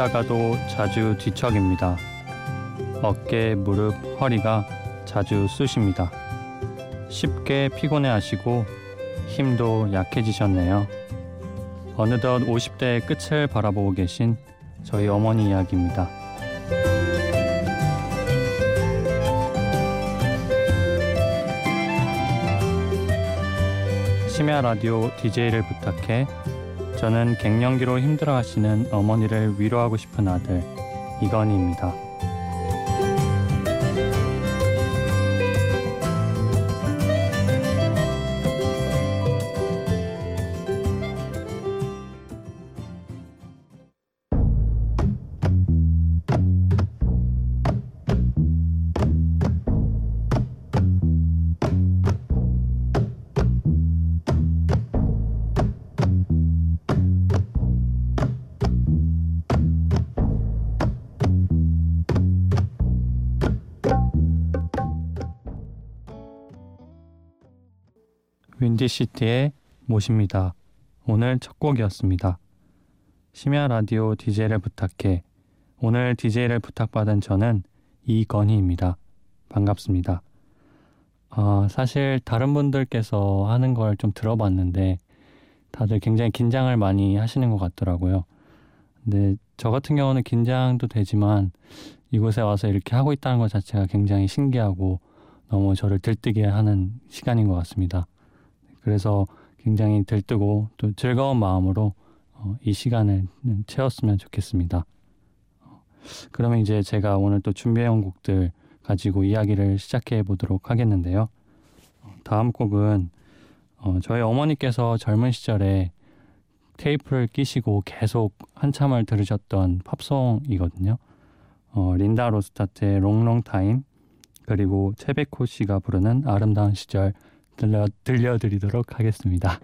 주무시다가도 자주 뒤척입니다. 어깨, 무릎, 허리가 자주 쑤십니다. 쉽게 피곤해 하시고 힘도 약해지셨네요. 어느덧 50대의 끝을 바라보고 계신 저희 어머니 이야기입니다. 심야 라디오 DJ를 부탁해 저는 갱년기로 힘들어하시는 어머니를 위로하고 싶은 아들 이건희입니다. 윈디시티의 모십니다. 오늘 첫 곡이었습니다. 심야 라디오 DJ를 부탁해 오늘 DJ를 부탁받은 저는 이건희입니다. 반갑습니다. 어, 사실 다른 분들께서 하는 걸 좀 들어봤는데 다들 굉장히 긴장을 많이 하시는 것 같더라고요. 근데 저 같은 경우는 긴장도 되지만 이곳에 와서 이렇게 하고 있다는 것 자체가 굉장히 신기하고 너무 저를 들뜨게 하는 시간인 것 같습니다. 그래서 굉장히 들뜨고 또 즐거운 마음으로 어, 이 시간을 채웠으면 좋겠습니다. 어, 그러면 이제 제가 오늘 또 준비해온 곡들 가지고 이야기를 시작해 보도록 하겠는데요. 어, 다음 곡은 어, 저희 어머니께서 젊은 시절에 테이프를 끼시고 계속 한참을 들으셨던 팝송이거든요. 어, 린다 로스타트의 롱롱 타임 그리고 채베코 씨가 부르는 아름다운 시절 들려, 들려드리도록 하겠습니다.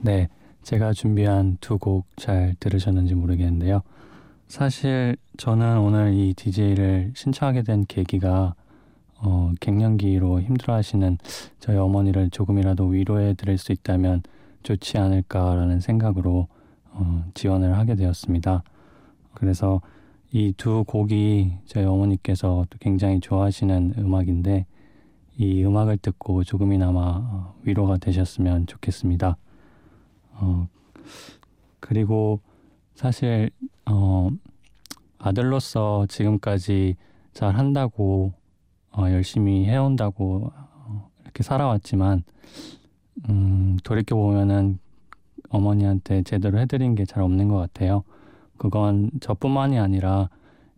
네, 제가 준비한 두 곡 잘 들으셨는지 모르겠는데요. 사실 저는 오늘 이 DJ를 신청하게 된 계기가 어, 갱년기로 힘들어하시는 저희 어머니를 조금이라도 위로해 드릴 수 있다면 좋지 않을까라는 생각으로 어, 지원을 하게 되었습니다. 그래서 이 두 곡이 저희 어머니께서 또 굉장히 좋아하시는 음악인데 이 음악을 듣고 조금이나마 어, 위로가 되셨으면 좋겠습니다. 어, 그리고 사실 어, 아들로서 지금까지 잘 한다고 어, 열심히 해온다고 어, 이렇게 살아왔지만 음, 돌이켜 보면은 어머니한테 제대로 해드린 게 잘 없는 것 같아요. 그건 저뿐만이 아니라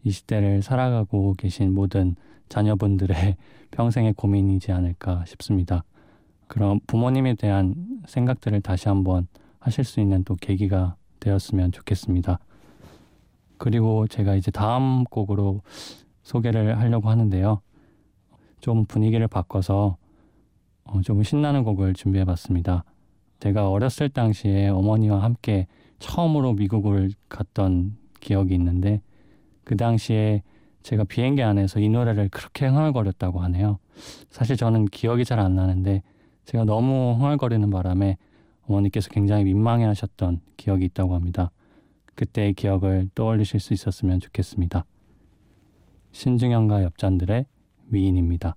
이 시대를 살아가고 계신 모든 자녀분들의 평생의 고민이지 않을까 싶습니다. 그럼 부모님에 대한 생각들을 다시 한번 하실 수 있는 또 계기가 되었으면 좋겠습니다. 그리고 제가 이제 다음 곡으로 소개를 하려고 하는데요. 좀 분위기를 바꿔서 어, 좀 신나는 곡을 준비해 봤습니다. 제가 어렸을 당시에 어머니와 함께 처음으로 미국을 갔던 기억이 있는데 그 당시에 제가 비행기 안에서 이 노래를 그렇게 흥얼거렸다고 하네요. 사실 저는 기억이 잘 안 나는데 제가 너무 흥얼거리는 바람에 어머니께서 굉장히 민망해 하셨던 기억이 있다고 합니다. 그때의 기억을 떠올리실 수 있었으면 좋겠습니다. 신중현과 엽잔들의 미인입니다.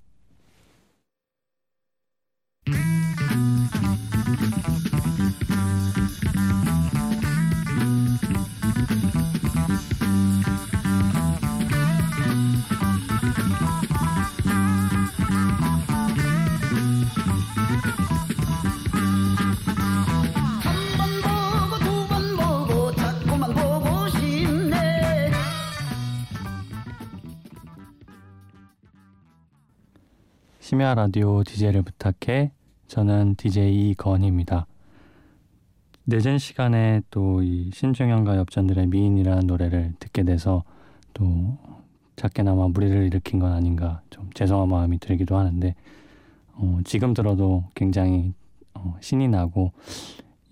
심야 라디오 DJ를 부탁해. 저는 DJ 이건입니다. 늦은 시간에 또 이 신중현과 엽전들의 미인이라는 노래를 듣게 돼서 또 작게나마 무리를 일으킨 건 아닌가 좀 죄송한 마음이 들기도 하는데 어, 지금 들어도 굉장히 어, 신이 나고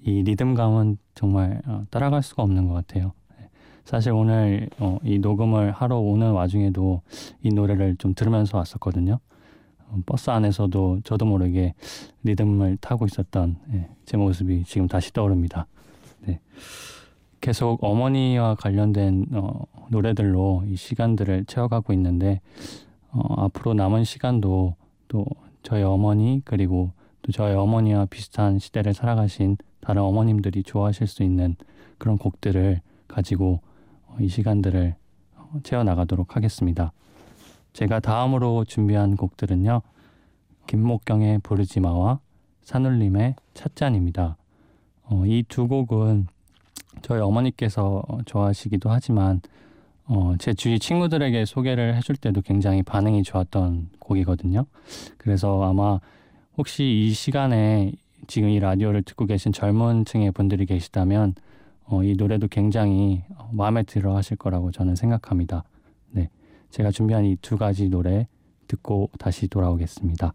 이 리듬감은 정말 어, 따라갈 수가 없는 것 같아요. 네. 사실 오늘 어, 이 녹음을 하러 오는 와중에도 이 노래를 좀 들으면서 왔었거든요. 어, 버스 안에서도 저도 모르게 리듬을 타고 있었던 예, 제 모습이 지금 다시 떠오릅니다. 네. 계속 어머니와 관련된 어, 노래들로 이 시간들을 채워가고 있는데 어, 앞으로 남은 시간도 또 저희 어머니 그리고 또 저희 어머니와 비슷한 시대를 살아가신 다른 어머님들이 좋아하실 수 있는 그런 곡들을 가지고 어, 이 시간들을 어, 채워나가도록 하겠습니다. 제가 다음으로 준비한 곡들은요. 김목경의 부르지마와 산울림의 찻잔입니다. 어, 이두 곡은 저희 어머니께서 좋아하시기도 하지만 어, 제 주위 친구들에게 소개를 해줄 때도 굉장히 반응이 좋았던 곡이거든요. 그래서 아마 혹시 이 시간에 지금 이 라디오를 듣고 계신 젊은 층의 분들이 계시다면 어, 이 노래도 굉장히 마음에 들어 하실 거라고 저는 생각합니다. 제가 준비한 이 두 가지 노래 듣고 다시 돌아오겠습니다.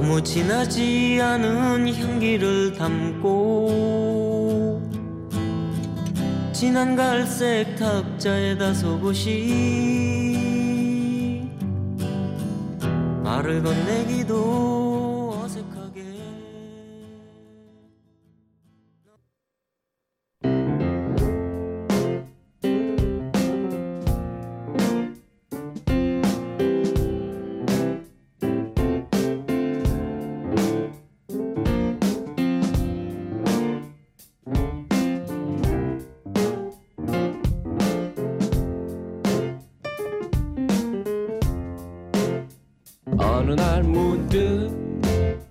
너무 진하지 않은 향기를 담고 진한 갈색 탁자에 다소곳이 말을 건네기도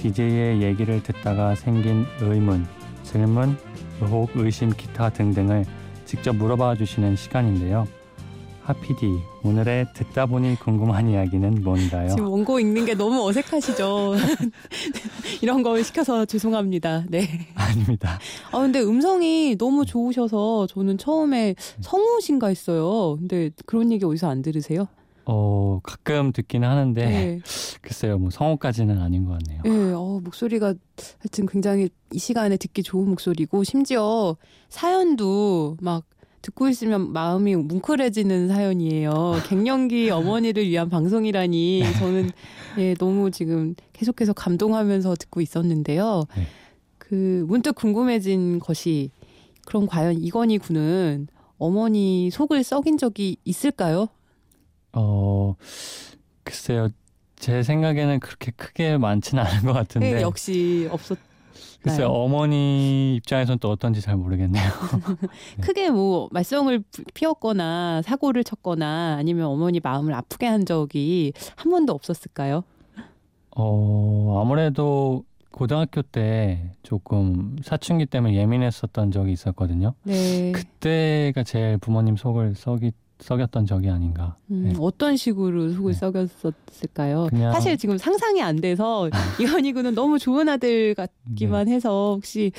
DJ의 얘기를 듣다가 생긴 의문, 질문, 의혹, 의심, 기타 등등을 직접 물어봐 주시는 시간인데요. 하피디, 오늘의 듣다 보니 궁금한 이야기는 뭔가요? 지금 원고 읽는 게 너무 어색하시죠? 이런 걸 시켜서 죄송합니다. 네. 아닙니다. 아, 근데 음성이 너무 좋으셔서 저는 처음에 성우신가 했어요. 근데 그런 얘기 어디서 안 들으세요? 어, 가끔 듣기는 하는데 네. 글쎄요, 뭐 성우까지는 아닌 것 같네요. 네, 어, 목소리가 하여튼 굉장히 이 시간에 듣기 좋은 목소리고 심지어 사연도 막 듣고 있으면 마음이 뭉클해지는 사연이에요. 갱년기 어머니를 위한 방송이라니 저는 예, 너무 지금 계속해서 감동하면서 듣고 있었는데요. 네. 그 문득 궁금해진 것이 그럼 과연 이건희 군은 어머니 속을 썩인 적이 있을까요? 어, 글쎄요, 제 생각에는 그렇게 크게 많지는 않은 것 같은데. 네, 역시 없었 글쎄요 어머니 입장에서는 또 어떤지 잘 모르겠네요. 크게 뭐 말썽을 부- 피웠거나 사고를 쳤거나 아니면 어머니 마음을 아프게 한 적이 한 번도 없었을까요? 어 아무래도 고등학교 때 조금 사춘기 때문에 예민했었던 적이 있었거든요. 네. 그때가 제일 부모님 속을 썩이 썩였던 적이 아닌가. 음, 네. 어떤 식으로 속을 네. 썩였었을까요? 사실 지금 상상이 안 돼서 이현이 군은 너무 좋은 아들 같기만 네. 해서 혹시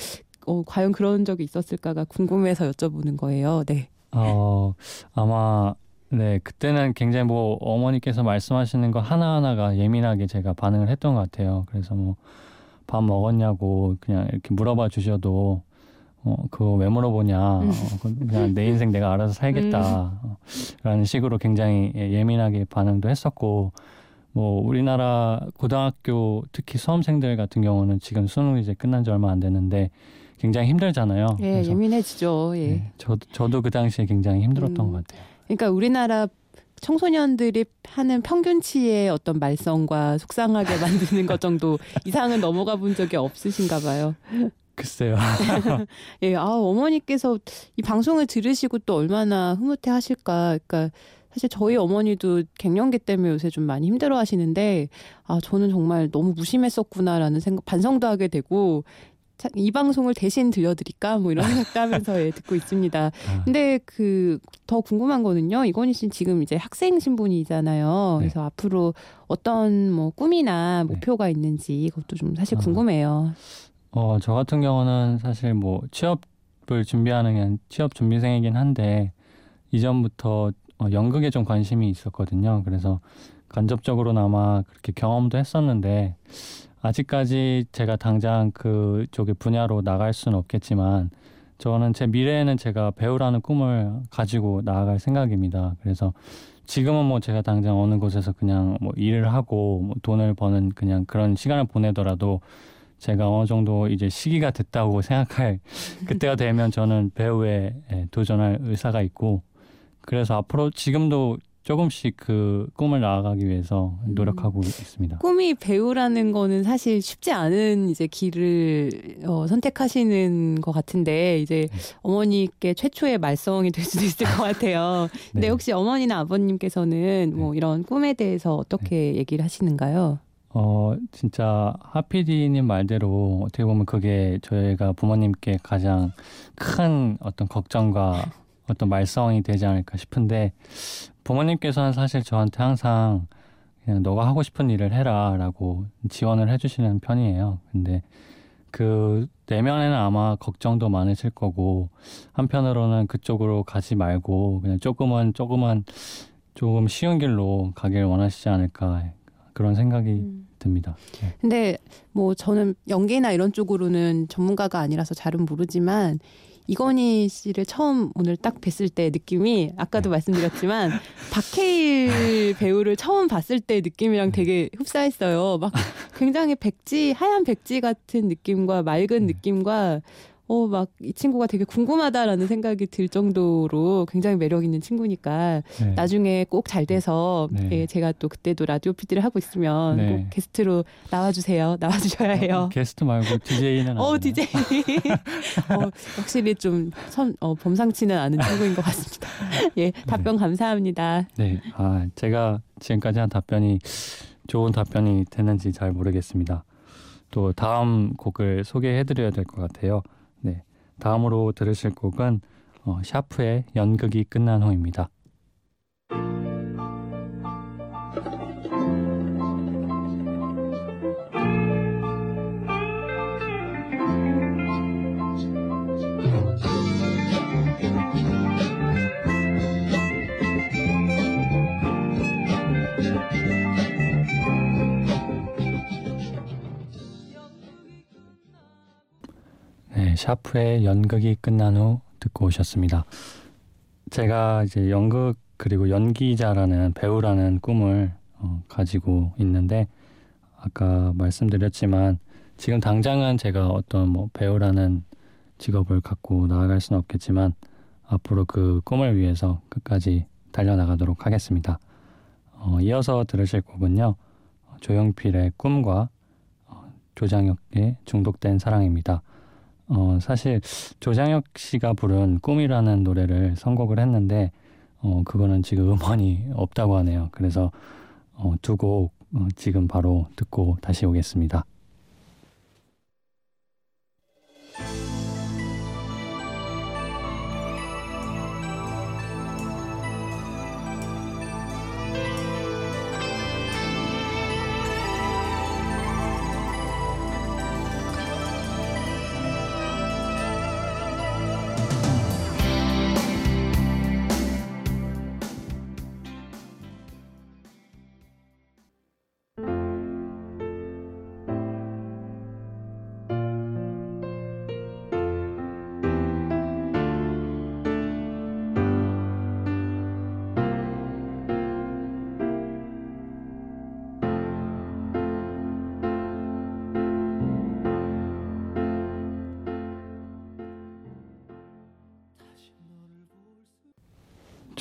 어, 과연 그런 적이 있었을까가 궁금해서 여쭤보는 거예요. 네. 어 아마 네 그때는 굉장히 뭐 어머니께서 말씀하시는 거 하나 하나가 예민하게 제가 반응을 했던 것 같아요. 그래서 뭐 밥 먹었냐고 그냥 이렇게 물어봐 주셔도 어 그거 왜 물어보냐 음. 어, 그냥 내 인생 내가 알아서 살겠다 어, 라는 식으로 굉장히 예- 예민하게 반응도 했었고 뭐 우리나라 고등학교 특히 수험생들 같은 경우는 지금 수능 이제 끝난 지 얼마 안 됐는데 굉장히 힘들잖아요. 예, 그래서 예민해지죠. 예. 네, 저도 저도 그 당시에 굉장히 힘들었던 음. 것 같아요. 그러니까 우리나라 청소년들이 하는 평균치의 어떤 말썽과 속상하게 만드는 것 정도 이상은 넘어가 본 적이 없으신가 봐요. 글쎄요. 예, 아, 어머니께서 이 방송을 들으시고 또 얼마나 흐뭇해 하실까. 그러니까 사실 저희 어머니도 갱년기 때문에 요새 좀 많이 힘들어 하시는데, 아, 저는 정말 너무 무심했었구나라는 생각, 반성도 하게 되고, 자, 이 방송을 대신 들려드릴까? 뭐 이런 생각도 하면서 예, 듣고 있습니다. 아, 근데 그 더 궁금한 거는요. 이건희 씨는 지금 이제 학생 신분이잖아요. 네. 그래서 앞으로 어떤 뭐 꿈이나 네. 목표가 있는지 그것도 좀 사실 아. 궁금해요. 어, 저 같은 경우는 사실 뭐 취업을 준비하는 게 취업 준비생이긴 한데 이전부터 어, 연극에 좀 관심이 있었거든요. 그래서 간접적으로나마 그렇게 경험도 했었는데 아직까지 제가 당장 그쪽의 분야로 나갈 수는 없겠지만 저는 제 미래에는 제가 배우라는 꿈을 가지고 나아갈 생각입니다. 그래서 지금은 뭐 제가 당장 어느 곳에서 그냥 뭐 일을 하고 뭐 돈을 버는 그냥 그런 시간을 보내더라도 제가 어느 정도 이제 시기가 됐다고 생각할 그때가 되면 저는 배우에 예, 도전할 의사가 있고 그래서 앞으로 지금도 조금씩 그 꿈을 나아가기 위해서 노력하고 있습니다. 꿈이 배우라는 거는 사실 쉽지 않은 이제 길을 어, 선택하시는 것 같은데 이제 네. 어머니께 최초의 말썽이 될 수도 있을 것 같아요. 근데 네. 혹시 어머니나 아버님께서는 뭐 이런 꿈에 대해서 어떻게 얘기를 하시는가요? 어 진짜 하피디님 말대로 어떻게 보면 그게 저희가 부모님께 가장 큰 어떤 걱정과 어떤 말썽이 되지 않을까 싶은데 부모님께서는 사실 저한테 항상 그냥 너가 하고 싶은 일을 해라라고 지원을 해주시는 편이에요. 근데 그 내면에는 아마 걱정도 많으실 거고 한편으로는 그쪽으로 가지 말고 그냥 조금은 조금은 조금 쉬운 길로 가길 원하시지 않을까 그런 생각이 음. 듭니다. 네. 근데 뭐 저는 연기나 이런 쪽으로는 전문가가 아니라서 잘은 모르지만 이건희 씨를 처음 오늘 딱 뵀을 때 느낌이 아까도 네. 말씀드렸지만 박해일 배우를 처음 봤을 때 느낌이랑 네. 되게 흡사했어요. 막 굉장히 백지 하얀 백지 같은 느낌과 맑은 네. 느낌과 어 막 이 친구가 되게 궁금하다라는 생각이 들 정도로 굉장히 매력 있는 친구니까 네. 나중에 꼭 잘 돼서 네. 예, 제가 또 그때도 라디오 PD를 하고 있으면 네. 꼭 게스트로 나와주세요. 나와주셔야 해요. 게스트 말고 DJ는 어, DJ. 어, 확실히 좀 선, 어, 범상치는 않은 친구인 것 같습니다. 예, 답변 감사합니다. 네. 아, 제가 지금까지 한 답변이 좋은 답변이 됐는지 잘 모르겠습니다. 또 다음 곡을 소개해 드려야 될 것 같아요. 네. 다음으로 들으실 곡은 어, 샤프의 연극이 끝난 후입니다. 샤프의 연극이 끝난 후 듣고 오셨습니다. 제가 이제 연극 그리고 연기자라는 배우라는 꿈을 어, 가지고 있는데 아까 말씀드렸지만 지금 당장은 제가 어떤 뭐 배우라는 직업을 갖고 나아갈 수는 없겠지만 앞으로 그 꿈을 위해서 끝까지 달려나가도록 하겠습니다. 어, 이어서 들으실 곡은요. 어, 조용필의 꿈과 어, 조장혁의 중독된 사랑입니다. 어, 사실 조장혁 씨가 부른 꿈이라는 노래를 선곡을 했는데 어, 그거는 지금 음원이 없다고 하네요. 그래서 어, 두곡 어, 지금 바로 듣고 다시 오겠습니다.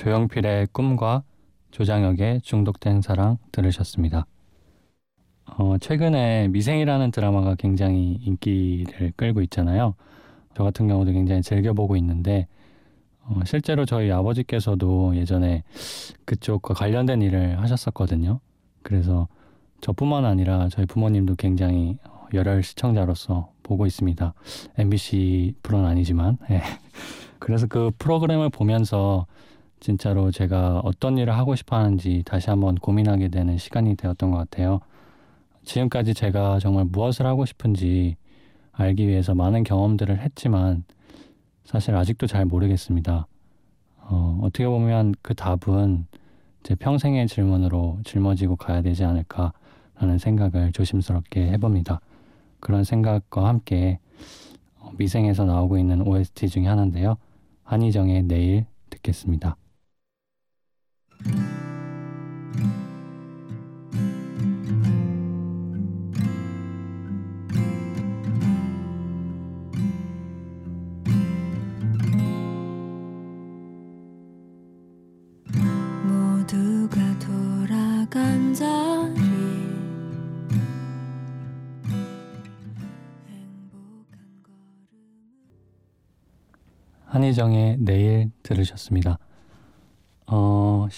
조영필의 꿈과 조장혁의 중독된 사랑 들으셨습니다. 어, 최근에 미생이라는 드라마가 굉장히 인기를 끌고 있잖아요. 저 같은 경우도 굉장히 즐겨보고 있는데 어, 실제로 저희 아버지께서도 예전에 그쪽과 관련된 일을 하셨었거든요. 그래서 저뿐만 아니라 저희 부모님도 굉장히 열혈 시청자로서 보고 있습니다. MBC 프로는 아니지만. 예. 그래서 그 프로그램을 보면서 진짜로 제가 어떤 일을 하고 싶어 하는지 다시 한번 고민하게 되는 시간이 되었던 것 같아요. 지금까지 제가 정말 무엇을 하고 싶은지 알기 위해서 많은 경험들을 했지만 사실 아직도 잘 모르겠습니다. 어, 어떻게 보면 그 답은 제 평생의 질문으로 짊어지고 가야 되지 않을까라는 생각을 조심스럽게 해봅니다. 그런 생각과 함께 어, 미생에서 나오고 있는 OST 중에 하나인데요. 한희정의 내일 듣겠습니다. 한희정의 내일 들으셨습니다.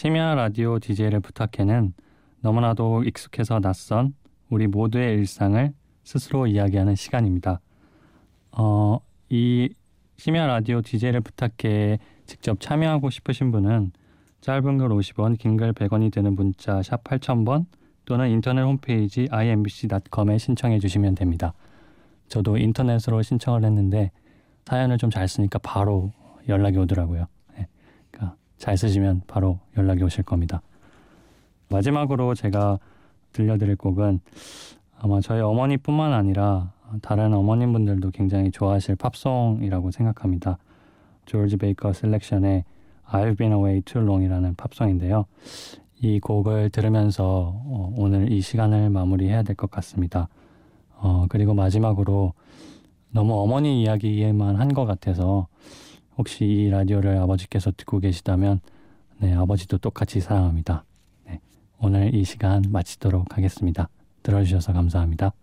어, 심야 라디오 DJ를 부탁해는 너무나도 익숙해서 낯선 우리 모두의 일상을 스스로 이야기하는 시간입니다. 어, 이 심야 라디오 DJ를 부탁해 직접 참여하고 싶으신 분은 짧은 글 50원, 긴 글 100원이 되는 문자 샵 8000번 또는 인터넷 홈페이지 imbc.com에 신청해 주시면 됩니다. 저도 인터넷으로 신청을 했는데 사연을 좀 잘 쓰니까 바로 연락이 오더라고요. 네. 그러니까 잘 쓰시면 바로 연락이 오실 겁니다. 마지막으로 제가 들려드릴 곡은 아마 저희 어머니뿐만 아니라 다른 어머님분들도 굉장히 좋아하실 팝송이라고 생각합니다. 조지 베이커 셀렉션의 I've Been Away Too Long이라는 팝송인데요. 이 곡을 들으면서 어, 오늘 이 시간을 마무리해야 될 것 같습니다. 어, 그리고 마지막으로 너무 어머니 이야기에만 한 것 같아서 혹시 이 라디오를 아버지께서 듣고 계시다면 네, 아버지도 똑같이 사랑합니다. 네, 오늘 이 시간 마치도록 하겠습니다. 들어주셔서 감사합니다.